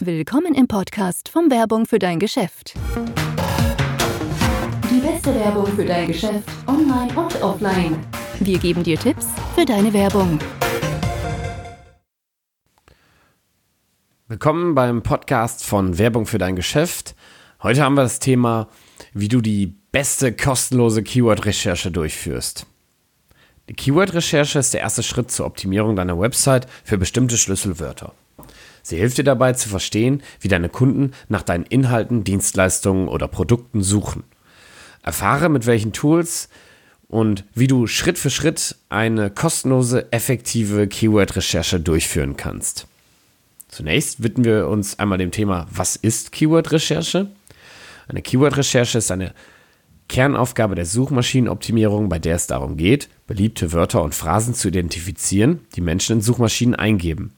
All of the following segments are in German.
Willkommen im Podcast von Werbung für dein Geschäft. Die beste Werbung für dein Geschäft, online und offline. Wir geben dir Tipps für deine Werbung. Willkommen beim Podcast von Werbung für dein Geschäft. Heute haben wir das Thema, wie du die beste kostenlose Keyword-Recherche durchführst. Die Keyword-Recherche ist der erste Schritt zur Optimierung deiner Website für bestimmte Schlüsselwörter. Sie hilft dir dabei zu verstehen, wie deine Kunden nach deinen Inhalten, Dienstleistungen oder Produkten suchen. Erfahre, mit welchen Tools und wie du Schritt für Schritt eine kostenlose, effektive Keyword-Recherche durchführen kannst. Zunächst widmen wir uns einmal dem Thema, was ist Keyword-Recherche? Eine Keyword-Recherche ist eine Kernaufgabe der Suchmaschinenoptimierung, bei der es darum geht, beliebte Wörter und Phrasen zu identifizieren, die Menschen in Suchmaschinen eingeben.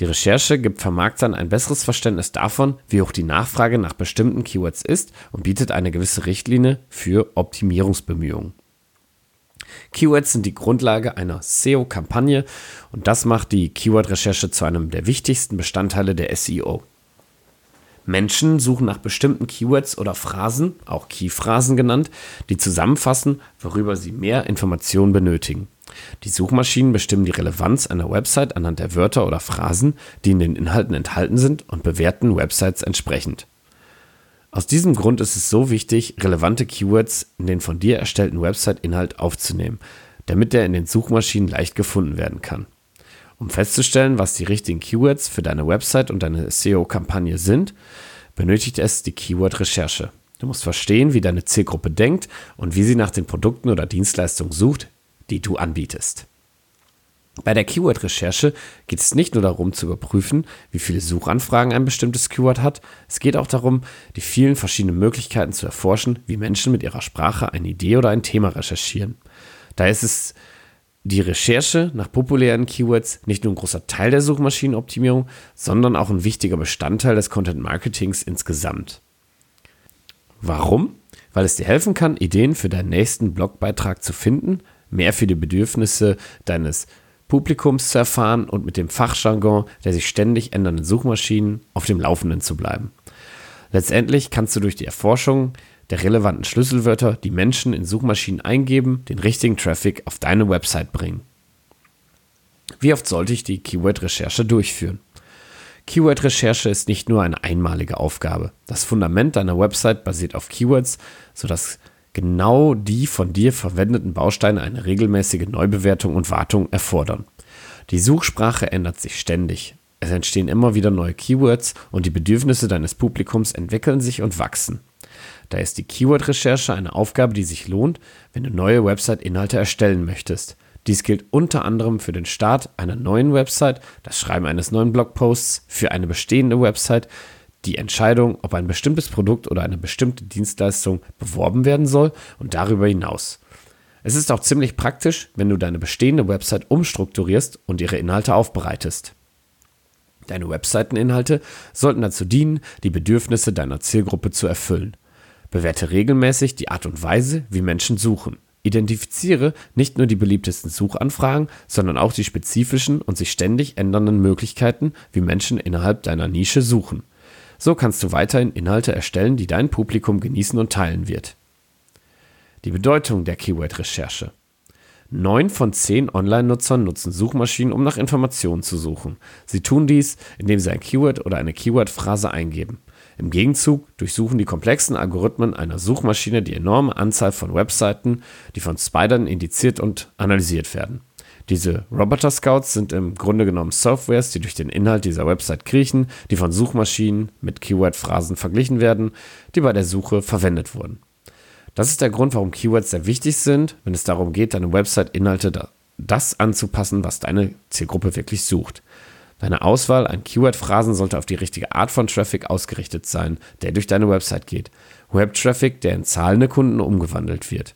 Die Recherche gibt Vermarktern ein besseres Verständnis davon, wie hoch die Nachfrage nach bestimmten Keywords ist und bietet eine gewisse Richtlinie für Optimierungsbemühungen. Keywords sind die Grundlage einer SEO-Kampagne und das macht die Keyword-Recherche zu einem der wichtigsten Bestandteile der SEO. Menschen suchen nach bestimmten Keywords oder Phrasen, auch Keyphrasen genannt, die zusammenfassen, worüber sie mehr Informationen benötigen. Die Suchmaschinen bestimmen die Relevanz einer Website anhand der Wörter oder Phrasen, die in den Inhalten enthalten sind und bewerten Websites entsprechend. Aus diesem Grund ist es so wichtig, relevante Keywords in den von dir erstellten Website-Inhalt aufzunehmen, damit der in den Suchmaschinen leicht gefunden werden kann. Um festzustellen, was die richtigen Keywords für deine Website und deine SEO-Kampagne sind, benötigt es die Keyword-Recherche. Du musst verstehen, wie deine Zielgruppe denkt und wie sie nach den Produkten oder Dienstleistungen sucht, die du anbietest. Bei der Keyword-Recherche geht es nicht nur darum zu überprüfen, wie viele Suchanfragen ein bestimmtes Keyword hat, es geht auch darum, die vielen verschiedenen Möglichkeiten zu erforschen, wie Menschen mit ihrer Sprache eine Idee oder ein Thema recherchieren. Da ist es die Recherche nach populären Keywords nicht nur ein großer Teil der Suchmaschinenoptimierung, sondern auch ein wichtiger Bestandteil des Content Marketings insgesamt. Warum? Weil es dir helfen kann, Ideen für deinen nächsten Blogbeitrag zu finden, mehr für die Bedürfnisse deines Publikums zu erfahren und mit dem Fachjargon der sich ständig ändernden Suchmaschinen auf dem Laufenden zu bleiben. Letztendlich kannst du durch die Erforschung der relevanten Schlüsselwörter, die Menschen in Suchmaschinen eingeben, den richtigen Traffic auf deine Website bringen. Wie oft sollte ich die Keyword-Recherche durchführen? Keyword-Recherche ist nicht nur eine einmalige Aufgabe. Das Fundament deiner Website basiert auf Keywords, sodass genau die von dir verwendeten Bausteine eine regelmäßige Neubewertung und Wartung erfordern. Die Suchsprache ändert sich ständig. Es entstehen immer wieder neue Keywords und die Bedürfnisse deines Publikums entwickeln sich und wachsen. Da ist die Keyword-Recherche eine Aufgabe, die sich lohnt, wenn du neue Website-Inhalte erstellen möchtest. Dies gilt unter anderem für den Start einer neuen Website, das Schreiben eines neuen Blogposts, für eine bestehende Website, die Entscheidung, ob ein bestimmtes Produkt oder eine bestimmte Dienstleistung beworben werden soll und darüber hinaus. Es ist auch ziemlich praktisch, wenn du deine bestehende Website umstrukturierst und ihre Inhalte aufbereitest. Deine Webseiteninhalte sollten dazu dienen, die Bedürfnisse deiner Zielgruppe zu erfüllen. Bewerte regelmäßig die Art und Weise, wie Menschen suchen. Identifiziere nicht nur die beliebtesten Suchanfragen, sondern auch die spezifischen und sich ständig ändernden Möglichkeiten, wie Menschen innerhalb deiner Nische suchen. So kannst du weiterhin Inhalte erstellen, die dein Publikum genießen und teilen wird. Die Bedeutung der Keyword-Recherche. Neun von zehn Online-Nutzern nutzen Suchmaschinen, um nach Informationen zu suchen. Sie tun dies, indem sie ein Keyword oder eine Keyword-Phrase eingeben. Im Gegenzug durchsuchen die komplexen Algorithmen einer Suchmaschine die enorme Anzahl von Webseiten, die von Spidern indiziert und analysiert werden. Diese Roboter Scouts sind im Grunde genommen Softwares, die durch den Inhalt dieser Website kriechen, die von Suchmaschinen mit Keyword-Phrasen verglichen werden, die bei der Suche verwendet wurden. Das ist der Grund, warum Keywords sehr wichtig sind, wenn es darum geht, deine Website-Inhalte das anzupassen, was deine Zielgruppe wirklich sucht. Deine Auswahl an Keyword-Phrasen sollte auf die richtige Art von Traffic ausgerichtet sein, der durch deine Website geht. Web-Traffic, der in zahlende Kunden umgewandelt wird.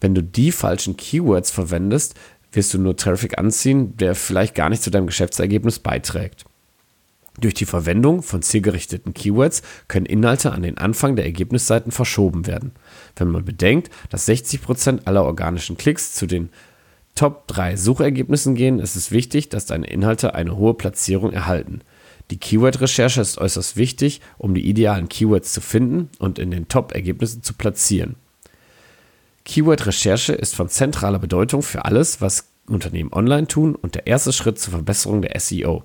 Wenn du die falschen Keywords verwendest, wirst du nur Traffic anziehen, der vielleicht gar nicht zu deinem Geschäftsergebnis beiträgt. Durch die Verwendung von zielgerichteten Keywords können Inhalte an den Anfang der Ergebnisseiten verschoben werden. Wenn man bedenkt, dass 60% aller organischen Klicks zu den Top 3 Suchergebnissen gehen, ist es wichtig, dass deine Inhalte eine hohe Platzierung erhalten. Die Keyword-Recherche ist äußerst wichtig, um die idealen Keywords zu finden und in den Top-Ergebnissen zu platzieren. Keyword-Recherche ist von zentraler Bedeutung für alles, was Unternehmen online tun und der erste Schritt zur Verbesserung der SEO.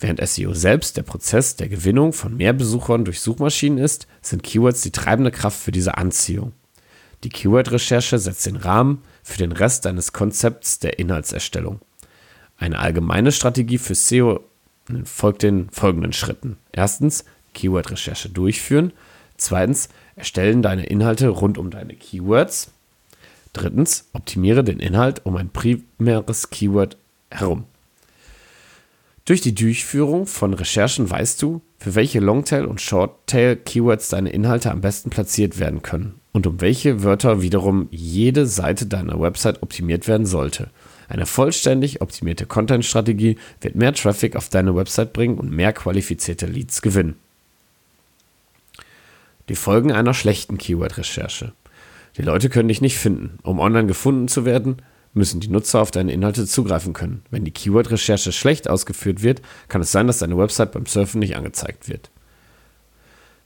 Während SEO selbst der Prozess der Gewinnung von mehr Besuchern durch Suchmaschinen ist, sind Keywords die treibende Kraft für diese Anziehung. Die Keyword-Recherche setzt den Rahmen für den Rest deines Konzepts der Inhaltserstellung. Eine allgemeine Strategie für SEO folgt den folgenden Schritten. Erstens, Keyword-Recherche durchführen. Zweitens, erstellen deine Inhalte rund um deine Keywords. Drittens, optimiere den Inhalt um ein primäres Keyword herum. Durch die Durchführung von Recherchen weißt du, für welche Longtail- und Shorttail-Keywords deine Inhalte am besten platziert werden können und um welche Wörter wiederum jede Seite deiner Website optimiert werden sollte. Eine vollständig optimierte Content-Strategie wird mehr Traffic auf deine Website bringen und mehr qualifizierte Leads gewinnen. Die Folgen einer schlechten Keyword-Recherche. Die Leute können dich nicht finden. Um online gefunden zu werden, müssen die Nutzer auf deine Inhalte zugreifen können. Wenn die Keyword-Recherche schlecht ausgeführt wird, kann es sein, dass deine Website beim Surfen nicht angezeigt wird.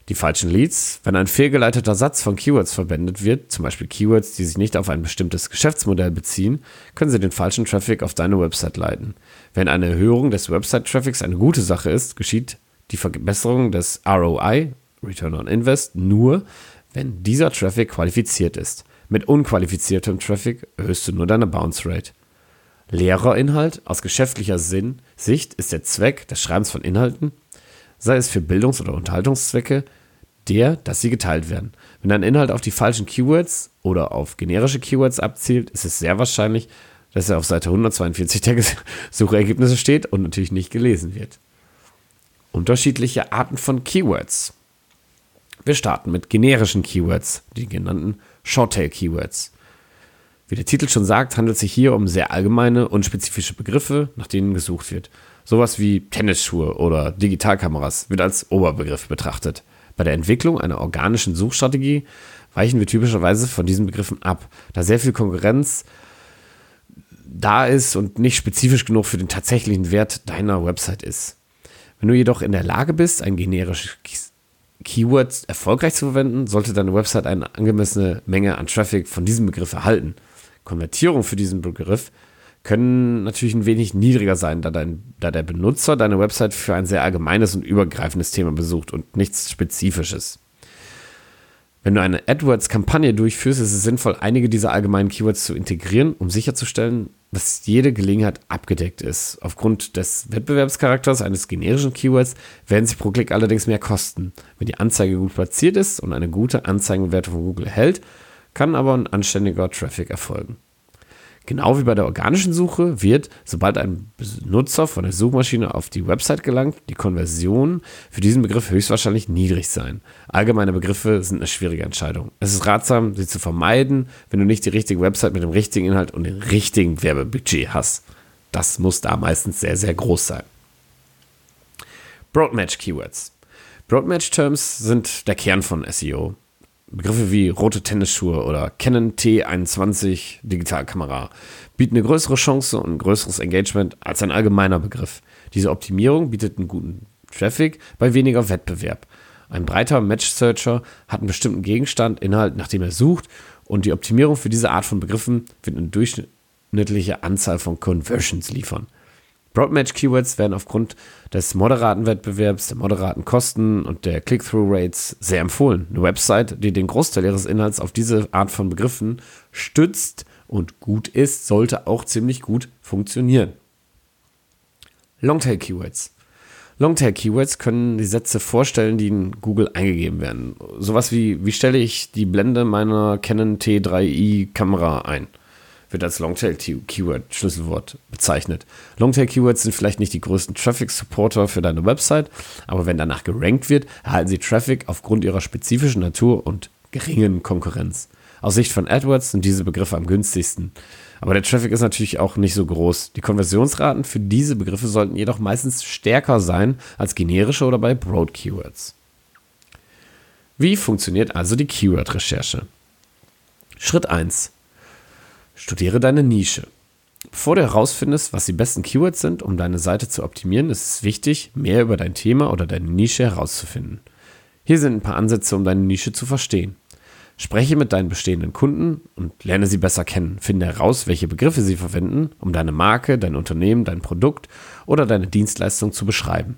Die falschen Leads, wenn ein fehlgeleiteter Satz von Keywords verwendet wird, zum Beispiel Keywords, die sich nicht auf ein bestimmtes Geschäftsmodell beziehen, können sie den falschen Traffic auf deine Website leiten. Wenn eine Erhöhung des Website-Traffics eine gute Sache ist, geschieht die Verbesserung des ROI, Return on Invest, nur, wenn dieser Traffic qualifiziert ist. Mit unqualifiziertem Traffic erhöhst du nur deine Bounce Rate. Leerer Inhalt aus geschäftlicher Sinn, Sicht ist der Zweck des Schreibens von Inhalten, sei es für Bildungs- oder Unterhaltungszwecke, der, dass sie geteilt werden. Wenn ein Inhalt auf die falschen Keywords oder auf generische Keywords abzielt, ist es sehr wahrscheinlich, dass er auf Seite 142 der Suchergebnisse steht und natürlich nicht gelesen wird. Unterschiedliche Arten von Keywords. Wir starten mit generischen Keywords, die genannten Shorttail-Keywords. Wie der Titel schon sagt, handelt es sich hier um sehr allgemeine, unspezifische Begriffe, nach denen gesucht wird. Sowas wie Tennisschuhe oder Digitalkameras wird als Oberbegriff betrachtet. Bei der Entwicklung einer organischen Suchstrategie weichen wir typischerweise von diesen Begriffen ab, da sehr viel Konkurrenz da ist und nicht spezifisch genug für den tatsächlichen Wert deiner Website ist. Wenn du jedoch in der Lage bist, ein generisches Keyword erfolgreich zu verwenden, sollte deine Website eine angemessene Menge an Traffic von diesem Begriff erhalten. Konvertierung für diesen Begriff können natürlich ein wenig niedriger sein, da, dein, da der Benutzer deine Website für ein sehr allgemeines und übergreifendes Thema besucht und nichts Spezifisches. Wenn du eine AdWords-Kampagne durchführst, ist es sinnvoll, einige dieser allgemeinen Keywords zu integrieren, um sicherzustellen, dass jede Gelegenheit abgedeckt ist. Aufgrund des Wettbewerbscharakters eines generischen Keywords werden sie pro Klick allerdings mehr kosten. Wenn die Anzeige gut platziert ist und eine gute Anzeigenbewertung von Google erhält, kann aber ein anständiger Traffic erfolgen. Genau wie bei der organischen Suche wird, sobald ein Benutzer von der Suchmaschine auf die Website gelangt, die Konversion für diesen Begriff höchstwahrscheinlich niedrig sein. Allgemeine Begriffe sind eine schwierige Entscheidung. Es ist ratsam, sie zu vermeiden, wenn du nicht die richtige Website mit dem richtigen Inhalt und dem richtigen Werbebudget hast. Das muss da meistens sehr, sehr groß sein. Broadmatch Keywords. Broadmatch Terms sind der Kern von SEO. Begriffe wie rote Tennisschuhe oder Canon T21 Digitalkamera bieten eine größere Chance und ein größeres Engagement als ein allgemeiner Begriff. Diese Optimierung bietet einen guten Traffic bei weniger Wettbewerb. Ein breiter Match-Searcher hat einen bestimmten Gegenstand, Inhalt, nach dem er sucht und die Optimierung für diese Art von Begriffen wird eine durchschnittliche Anzahl von Conversions liefern. Broadmatch-Keywords werden aufgrund des moderaten Wettbewerbs, der moderaten Kosten und der Click-Through-Rates sehr empfohlen. Eine Website, die den Großteil ihres Inhalts auf diese Art von Begriffen stützt und gut ist, sollte auch ziemlich gut funktionieren. Longtail-Keywords. Longtail-Keywords können die Sätze vorstellen, die in Google eingegeben werden. Sowas wie, wie stelle ich die Blende meiner Canon T3i Kamera ein? Wird als Longtail-Keyword-Schlüsselwort bezeichnet. Longtail-Keywords sind vielleicht nicht die größten Traffic-Supporter für deine Website, aber wenn danach gerankt wird, erhalten sie Traffic aufgrund ihrer spezifischen Natur und geringen Konkurrenz. Aus Sicht von AdWords sind diese Begriffe am günstigsten. Aber der Traffic ist natürlich auch nicht so groß. Die Konversionsraten für diese Begriffe sollten jedoch meistens stärker sein als generische oder bei Broad Keywords. Wie funktioniert also die Keyword-Recherche? Schritt 1. Studiere deine Nische. Bevor du herausfindest, was die besten Keywords sind, um deine Seite zu optimieren, ist es wichtig, mehr über dein Thema oder deine Nische herauszufinden. Hier sind ein paar Ansätze, um deine Nische zu verstehen. Spreche mit deinen bestehenden Kunden und lerne sie besser kennen. Finde heraus, welche Begriffe sie verwenden, um deine Marke, dein Unternehmen, dein Produkt oder deine Dienstleistung zu beschreiben.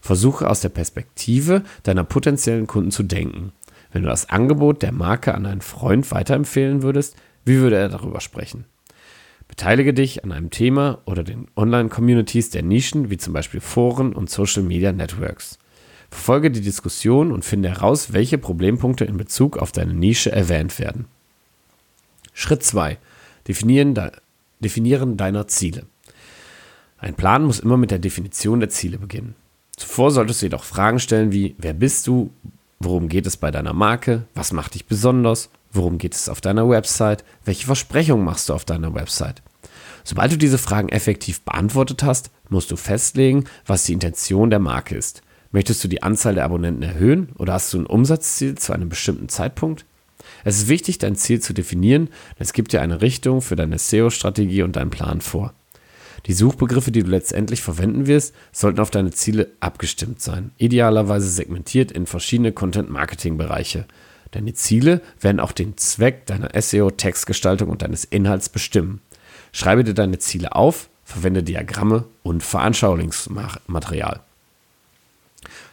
Versuche aus der Perspektive deiner potenziellen Kunden zu denken. Wenn du das Angebot der Marke an einen Freund weiterempfehlen würdest, wie würde er darüber sprechen? Beteilige dich an einem Thema oder den Online-Communities der Nischen, wie zum Beispiel Foren und Social Media Networks. Verfolge die Diskussion und finde heraus, welche Problempunkte in Bezug auf deine Nische erwähnt werden. Schritt 2. Definieren, de definieren deiner Ziele. Ein Plan muss immer mit der Definition der Ziele beginnen. Zuvor solltest du jedoch Fragen stellen wie, wer bist du? Worum geht es bei deiner Marke? Was macht dich besonders? Worum geht es auf deiner Website? Welche Versprechungen machst du auf deiner Website? Sobald du diese Fragen effektiv beantwortet hast, musst du festlegen, was die Intention der Marke ist. Möchtest du die Anzahl der Abonnenten erhöhen oder hast du ein Umsatzziel zu einem bestimmten Zeitpunkt? Es ist wichtig, dein Ziel zu definieren, denn es gibt dir eine Richtung für deine SEO-Strategie und deinen Plan vor. Die Suchbegriffe, die du letztendlich verwenden wirst, sollten auf deine Ziele abgestimmt sein, idealerweise segmentiert in verschiedene Content-Marketing-Bereiche. Deine Ziele werden auch den Zweck deiner SEO-Textgestaltung und deines Inhalts bestimmen. Schreibe dir deine Ziele auf, verwende Diagramme und Veranschaulichungsmaterial.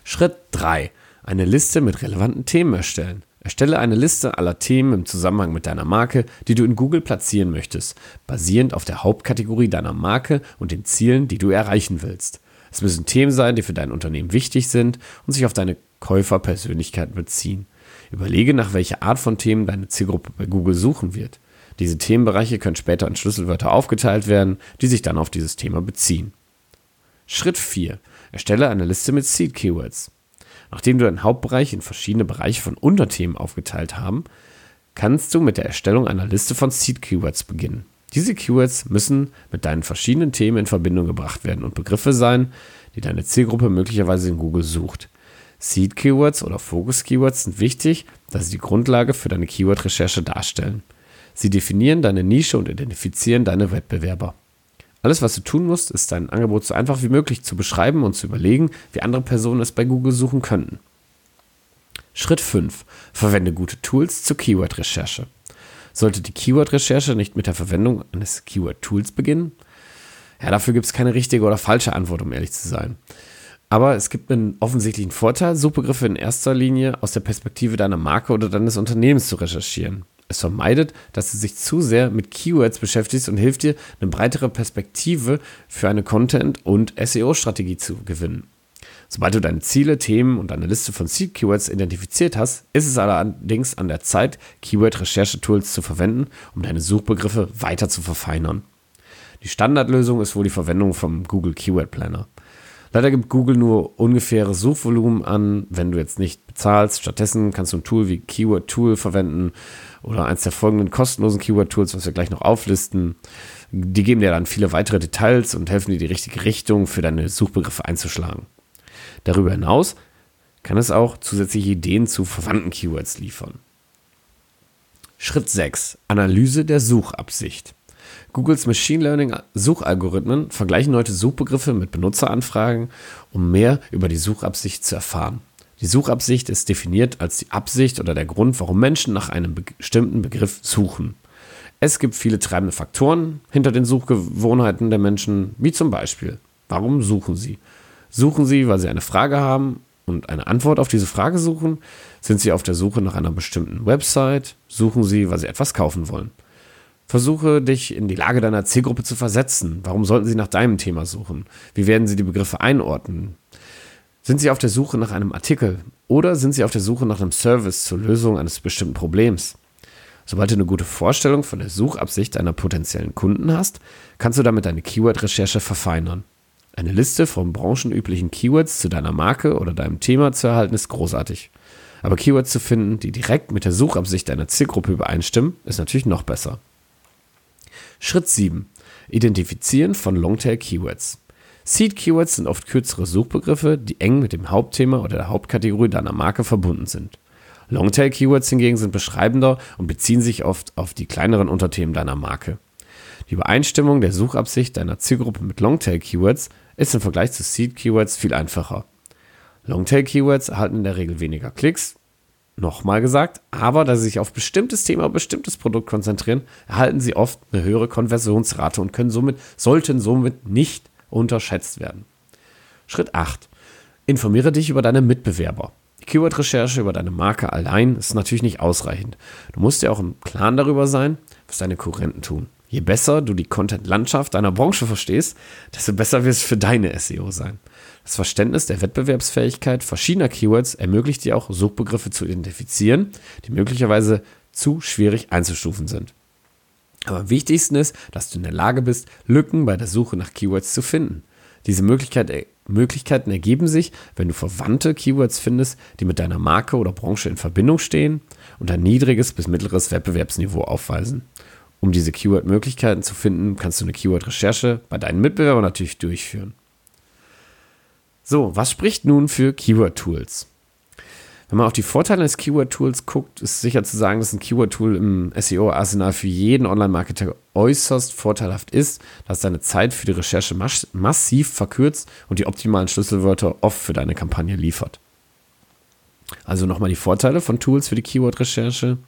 Schritt 3. Eine Liste mit relevanten Themen erstellen. Erstelle eine Liste aller Themen im Zusammenhang mit deiner Marke, die du in Google platzieren möchtest, basierend auf der Hauptkategorie deiner Marke und den Zielen, die du erreichen willst. Es müssen Themen sein, die für dein Unternehmen wichtig sind und sich auf deine Käuferpersönlichkeit beziehen. Überlege, nach welcher Art von Themen deine Zielgruppe bei Google suchen wird. Diese Themenbereiche können später in Schlüsselwörter aufgeteilt werden, die sich dann auf dieses Thema beziehen. Schritt 4. Erstelle eine Liste mit Seed Keywords. Nachdem du deinen Hauptbereich in verschiedene Bereiche von Unterthemen aufgeteilt haben, kannst du mit der Erstellung einer Liste von Seed Keywords beginnen. Diese Keywords müssen mit deinen verschiedenen Themen in Verbindung gebracht werden und Begriffe sein, die deine Zielgruppe möglicherweise in Google sucht. Seed Keywords oder Focus Keywords sind wichtig, da sie die Grundlage für deine Keyword-Recherche darstellen. Sie definieren deine Nische und identifizieren deine Wettbewerber. Alles, was du tun musst, ist dein Angebot so einfach wie möglich zu beschreiben und zu überlegen, wie andere Personen es bei Google suchen könnten. Schritt 5. Verwende gute Tools zur Keyword-Recherche. Sollte die Keyword-Recherche nicht mit der Verwendung eines Keyword-Tools beginnen? Ja, dafür gibt es keine richtige oder falsche Antwort, um ehrlich zu sein. Aber es gibt einen offensichtlichen Vorteil, Suchbegriffe in erster Linie aus der Perspektive deiner Marke oder deines Unternehmens zu recherchieren. Es vermeidet, dass du dich zu sehr mit Keywords beschäftigst und hilft dir, eine breitere Perspektive für eine Content- und SEO-Strategie zu gewinnen. Sobald du deine Ziele, Themen und eine Liste von Seed-Keywords identifiziert hast, ist es allerdings an der Zeit, Keyword-Recherche-Tools zu verwenden, um deine Suchbegriffe weiter zu verfeinern. Die Standardlösung ist wohl die Verwendung vom Google Keyword Planner. Leider gibt Google nur ungefähre Suchvolumen an, wenn du jetzt nicht bezahlst. Stattdessen kannst du ein Tool wie Keyword Tool verwenden oder eins der folgenden kostenlosen Keyword-Tools, was wir gleich noch auflisten. Die geben dir dann viele weitere Details und helfen dir, die richtige Richtung für deine Suchbegriffe einzuschlagen. Darüber hinaus kann es auch zusätzliche Ideen zu verwandten Keywords liefern. Schritt 6. Analyse der Suchabsicht. Googles Machine Learning Suchalgorithmen vergleichen heute Suchbegriffe mit Benutzeranfragen, um mehr über die Suchabsicht zu erfahren. Die Suchabsicht ist definiert als die Absicht oder der Grund, warum Menschen nach einem bestimmten Begriff suchen. Es gibt viele treibende Faktoren hinter den Suchgewohnheiten der Menschen, wie zum Beispiel, warum suchen sie? Suchen sie, weil sie eine Frage haben und eine Antwort auf diese Frage suchen? Sind sie auf der Suche nach einer bestimmten Website? Suchen sie, weil sie etwas kaufen wollen? Versuche dich in die Lage deiner Zielgruppe zu versetzen. Warum sollten sie nach deinem Thema suchen? Wie werden sie die Begriffe einordnen? Sind Sie auf der Suche nach einem Artikel oder sind Sie auf der Suche nach einem Service zur Lösung eines bestimmten Problems? Sobald du eine gute Vorstellung von der Suchabsicht deiner potenziellen Kunden hast, kannst du damit deine Keyword-Recherche verfeinern. Eine Liste von branchenüblichen Keywords zu deiner Marke oder deinem Thema zu erhalten ist großartig. Aber Keywords zu finden, die direkt mit der Suchabsicht deiner Zielgruppe übereinstimmen, ist natürlich noch besser. Schritt 7. Identifizieren von Longtail Keywords. Seed-Keywords sind oft kürzere Suchbegriffe, die eng mit dem Hauptthema oder der Hauptkategorie deiner Marke verbunden sind. Longtail-Keywords hingegen sind beschreibender und beziehen sich oft auf die kleineren Unterthemen deiner Marke. Die Übereinstimmung der Suchabsicht deiner Zielgruppe mit Longtail-Keywords ist im Vergleich zu Seed-Keywords viel einfacher. Longtail-Keywords erhalten in der Regel weniger Klicks, nochmal gesagt, aber da sie sich auf bestimmtes Thema, bestimmtes Produkt konzentrieren, erhalten sie oft eine höhere Konversionsrate und können somit, sollten somit nicht unterschätzt werden. Schritt 8. Informiere dich über deine Mitbewerber. Die Keyword-Recherche über deine Marke allein ist natürlich nicht ausreichend. Du musst dir auch im Klaren darüber sein, was deine Konkurrenten tun. Je besser du die Content-Landschaft deiner Branche verstehst, desto besser wird es für deine SEO sein. Das Verständnis der Wettbewerbsfähigkeit verschiedener Keywords ermöglicht dir auch, Suchbegriffe zu identifizieren, die möglicherweise zu schwierig einzustufen sind. Aber am wichtigsten ist, dass du in der Lage bist, Lücken bei der Suche nach Keywords zu finden. Diese Möglichkeit, Möglichkeiten ergeben sich, wenn du verwandte Keywords findest, die mit deiner Marke oder Branche in Verbindung stehen und ein niedriges bis mittleres Wettbewerbsniveau aufweisen. Um diese Keyword-Möglichkeiten zu finden, kannst du eine Keyword-Recherche bei deinen Mitbewerbern natürlich durchführen. So, was spricht nun für Keyword-Tools? Wenn man auf die Vorteile des Keyword-Tools guckt, ist sicher zu sagen, dass ein Keyword-Tool im SEO-Arsenal für jeden Online-Marketer äußerst vorteilhaft ist, dass deine Zeit für die Recherche mass massiv verkürzt und die optimalen Schlüsselwörter oft für deine Kampagne liefert. Also nochmal die Vorteile von Tools für die Keyword-Recherche.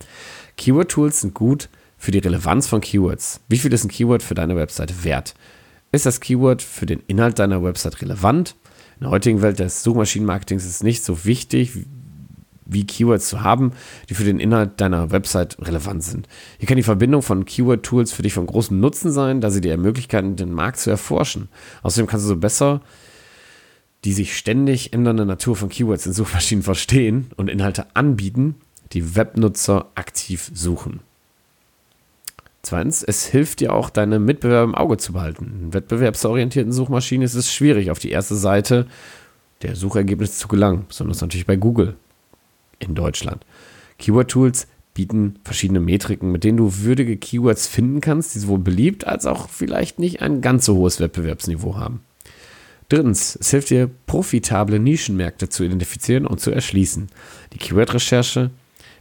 Keyword-Tools sind gut, für die Relevanz von Keywords. Wie viel ist ein Keyword für deine Webseite wert? Ist das Keyword für den Inhalt deiner Website relevant? In der heutigen Welt des Suchmaschinenmarketings ist es nicht so wichtig, wie Keywords zu haben, die für den Inhalt deiner Website relevant sind. Hier kann die Verbindung von Keyword-Tools für dich von großem Nutzen sein, da sie dir ermöglichen, den Markt zu erforschen. Außerdem kannst du so besser die sich ständig ändernde Natur von Keywords in Suchmaschinen verstehen und Inhalte anbieten, die Webnutzer aktiv suchen. Zweitens, es hilft dir auch, deine Mitbewerber im Auge zu behalten. In wettbewerbsorientierten Suchmaschinen ist es schwierig, auf die erste Seite der Suchergebnisse zu gelangen, besonders natürlich bei Google in Deutschland. Keyword-Tools bieten verschiedene Metriken, mit denen du würdige Keywords finden kannst, die sowohl beliebt als auch vielleicht nicht ein ganz so hohes Wettbewerbsniveau haben. Drittens, es hilft dir, profitable Nischenmärkte zu identifizieren und zu erschließen. Die Keyword-Recherche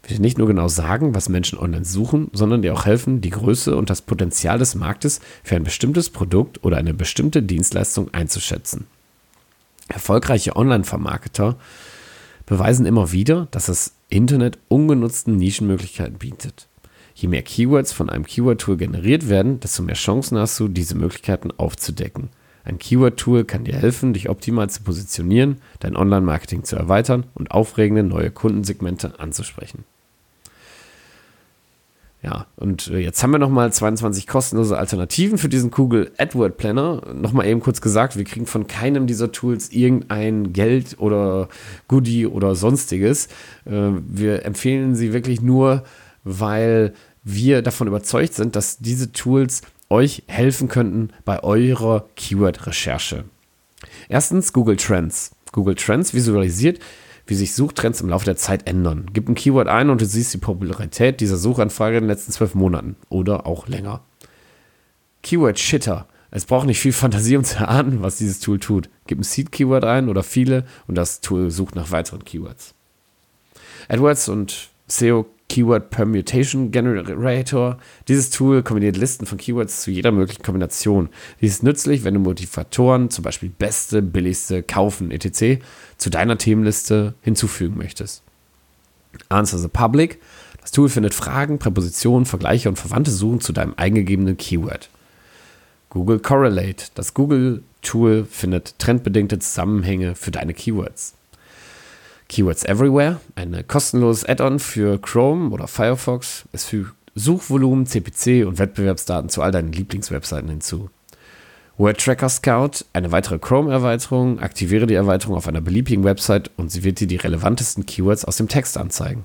dir nicht nur genau sagen, was Menschen online suchen, sondern dir auch helfen, die Größe und das Potenzial des Marktes für ein bestimmtes Produkt oder eine bestimmte Dienstleistung einzuschätzen. Erfolgreiche Online-Vermarketer beweisen immer wieder, dass das Internet ungenutzten Nischenmöglichkeiten bietet. Je mehr Keywords von einem Keyword-Tool generiert werden, desto mehr Chancen hast du, diese Möglichkeiten aufzudecken. Ein Keyword-Tool kann dir helfen, dich optimal zu positionieren, dein Online-Marketing zu erweitern und aufregende neue Kundensegmente anzusprechen. Ja, und äh, jetzt haben wir nochmal 22 kostenlose Alternativen für diesen Google AdWord Planner. Nochmal eben kurz gesagt, wir kriegen von keinem dieser Tools irgendein Geld oder Goodie oder sonstiges. Äh, wir empfehlen sie wirklich nur, weil wir davon überzeugt sind, dass diese Tools euch helfen könnten bei eurer Keyword-Recherche. Erstens Google Trends. Google Trends visualisiert wie sich Suchtrends im Laufe der Zeit ändern. Gib ein Keyword ein und du siehst die Popularität dieser Suchanfrage in den letzten zwölf Monaten oder auch länger. Keyword Shitter. Es braucht nicht viel Fantasie, um zu erahnen, was dieses Tool tut. Gib ein Seed-Keyword ein oder viele und das Tool sucht nach weiteren Keywords. AdWords und SEO Keyword Permutation Generator. Dieses Tool kombiniert Listen von Keywords zu jeder möglichen Kombination. Dies ist nützlich, wenn du Motivatoren, zum Beispiel beste, billigste, kaufen, etc., zu deiner Themenliste hinzufügen möchtest. Answer the Public. Das Tool findet Fragen, Präpositionen, Vergleiche und verwandte Suchen zu deinem eingegebenen Keyword. Google Correlate. Das Google-Tool findet trendbedingte Zusammenhänge für deine Keywords. Keywords Everywhere, ein kostenloses Add-on für Chrome oder Firefox. Es fügt Suchvolumen, CPC und Wettbewerbsdaten zu all deinen Lieblingswebseiten hinzu. Word Tracker Scout, eine weitere Chrome-Erweiterung. Aktiviere die Erweiterung auf einer beliebigen Website und sie wird dir die relevantesten Keywords aus dem Text anzeigen.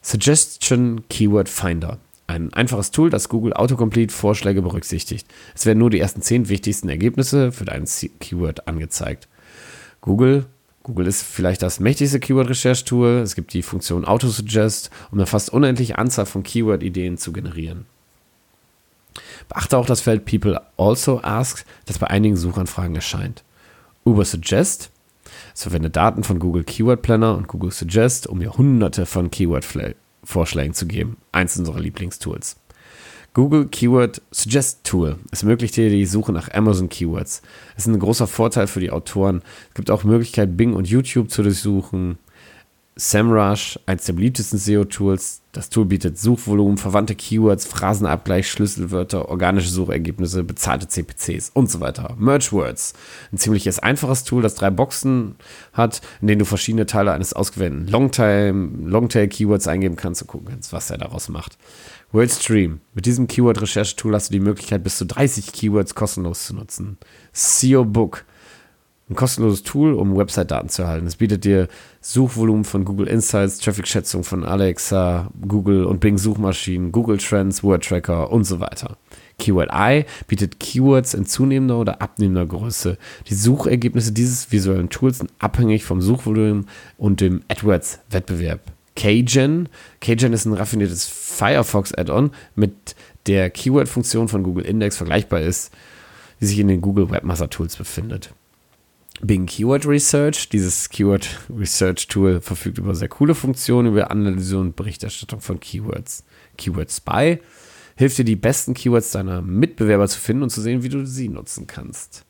Suggestion Keyword Finder, ein einfaches Tool, das Google Autocomplete Vorschläge berücksichtigt. Es werden nur die ersten zehn wichtigsten Ergebnisse für dein Keyword angezeigt. Google Google ist vielleicht das mächtigste Keyword-Recherche-Tool. Es gibt die Funktion Autosuggest, um eine fast unendliche Anzahl von Keyword-Ideen zu generieren. Beachte auch das Feld People also ask, das bei einigen Suchanfragen erscheint. Uber Suggest. Es verwendet Daten von Google Keyword Planner und Google Suggest, um mir hunderte von Keyword-Vorschlägen zu geben. Eins unserer Lieblingstools. Google Keyword Suggest Tool. Es ermöglicht dir die Suche nach Amazon Keywords. Es ist ein großer Vorteil für die Autoren. Es gibt auch Möglichkeit, Bing und YouTube zu durchsuchen. SEMrush, eines der beliebtesten SEO-Tools. Das Tool bietet Suchvolumen, verwandte Keywords, Phrasenabgleich, Schlüsselwörter, organische Suchergebnisse, bezahlte CPCs und so weiter. MergeWords, ein ziemliches einfaches Tool, das drei Boxen hat, in denen du verschiedene Teile eines ausgewählten Longtail-Keywords eingeben kannst und gucken kannst, was er daraus macht. WordStream. Mit diesem Keyword-Recherche-Tool hast du die Möglichkeit, bis zu 30 Keywords kostenlos zu nutzen. SEO Book ein kostenloses Tool, um Website-Daten zu erhalten. Es bietet dir Suchvolumen von Google Insights, Traffic-Schätzung von Alexa, Google und Bing Suchmaschinen, Google Trends, Word Tracker und so weiter. Keyword Eye bietet Keywords in zunehmender oder abnehmender Größe. Die Suchergebnisse dieses visuellen Tools sind abhängig vom Suchvolumen und dem AdWords-Wettbewerb. Kgen. Kgen ist ein raffiniertes Firefox-Add-on, mit der Keyword-Funktion von Google Index vergleichbar ist, die sich in den Google Webmaster Tools befindet. Bing Keyword Research. Dieses Keyword Research Tool verfügt über sehr coole Funktionen über Analyse und Berichterstattung von Keywords. Keyword Spy hilft dir, die besten Keywords deiner Mitbewerber zu finden und zu sehen, wie du sie nutzen kannst.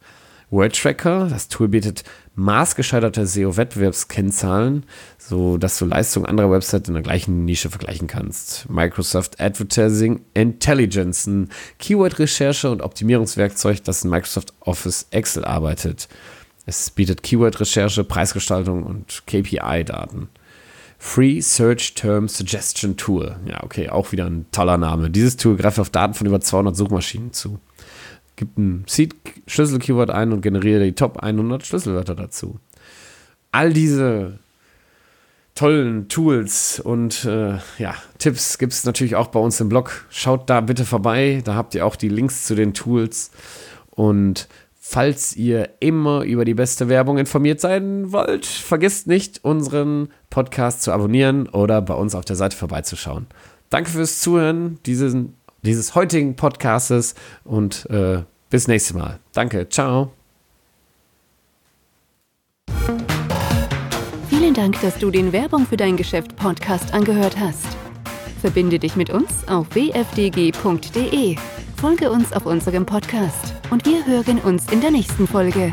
Word Tracker, das Tool bietet maßgescheiterte SEO-Wettbewerbskennzahlen, sodass du Leistungen anderer Websites in der gleichen Nische vergleichen kannst. Microsoft Advertising Intelligence, ein Keyword-Recherche- und Optimierungswerkzeug, das in Microsoft Office Excel arbeitet. Es bietet Keyword-Recherche, Preisgestaltung und KPI-Daten. Free Search Term Suggestion Tool. Ja, okay, auch wieder ein toller Name. Dieses Tool greift auf Daten von über 200 Suchmaschinen zu. Gibt ein Seed-Schlüssel-Keyword ein und generiere die Top 100 Schlüsselwörter dazu. All diese tollen Tools und äh, ja, Tipps gibt es natürlich auch bei uns im Blog. Schaut da bitte vorbei. Da habt ihr auch die Links zu den Tools. Und Falls ihr immer über die beste Werbung informiert sein wollt, vergisst nicht, unseren Podcast zu abonnieren oder bei uns auf der Seite vorbeizuschauen. Danke fürs Zuhören dieses, dieses heutigen Podcastes und äh, bis nächstes Mal. Danke, ciao. Vielen Dank, dass du den Werbung für dein Geschäft Podcast angehört hast. Verbinde dich mit uns auf wfdg.de. Folge uns auf unserem Podcast und wir hören uns in der nächsten Folge.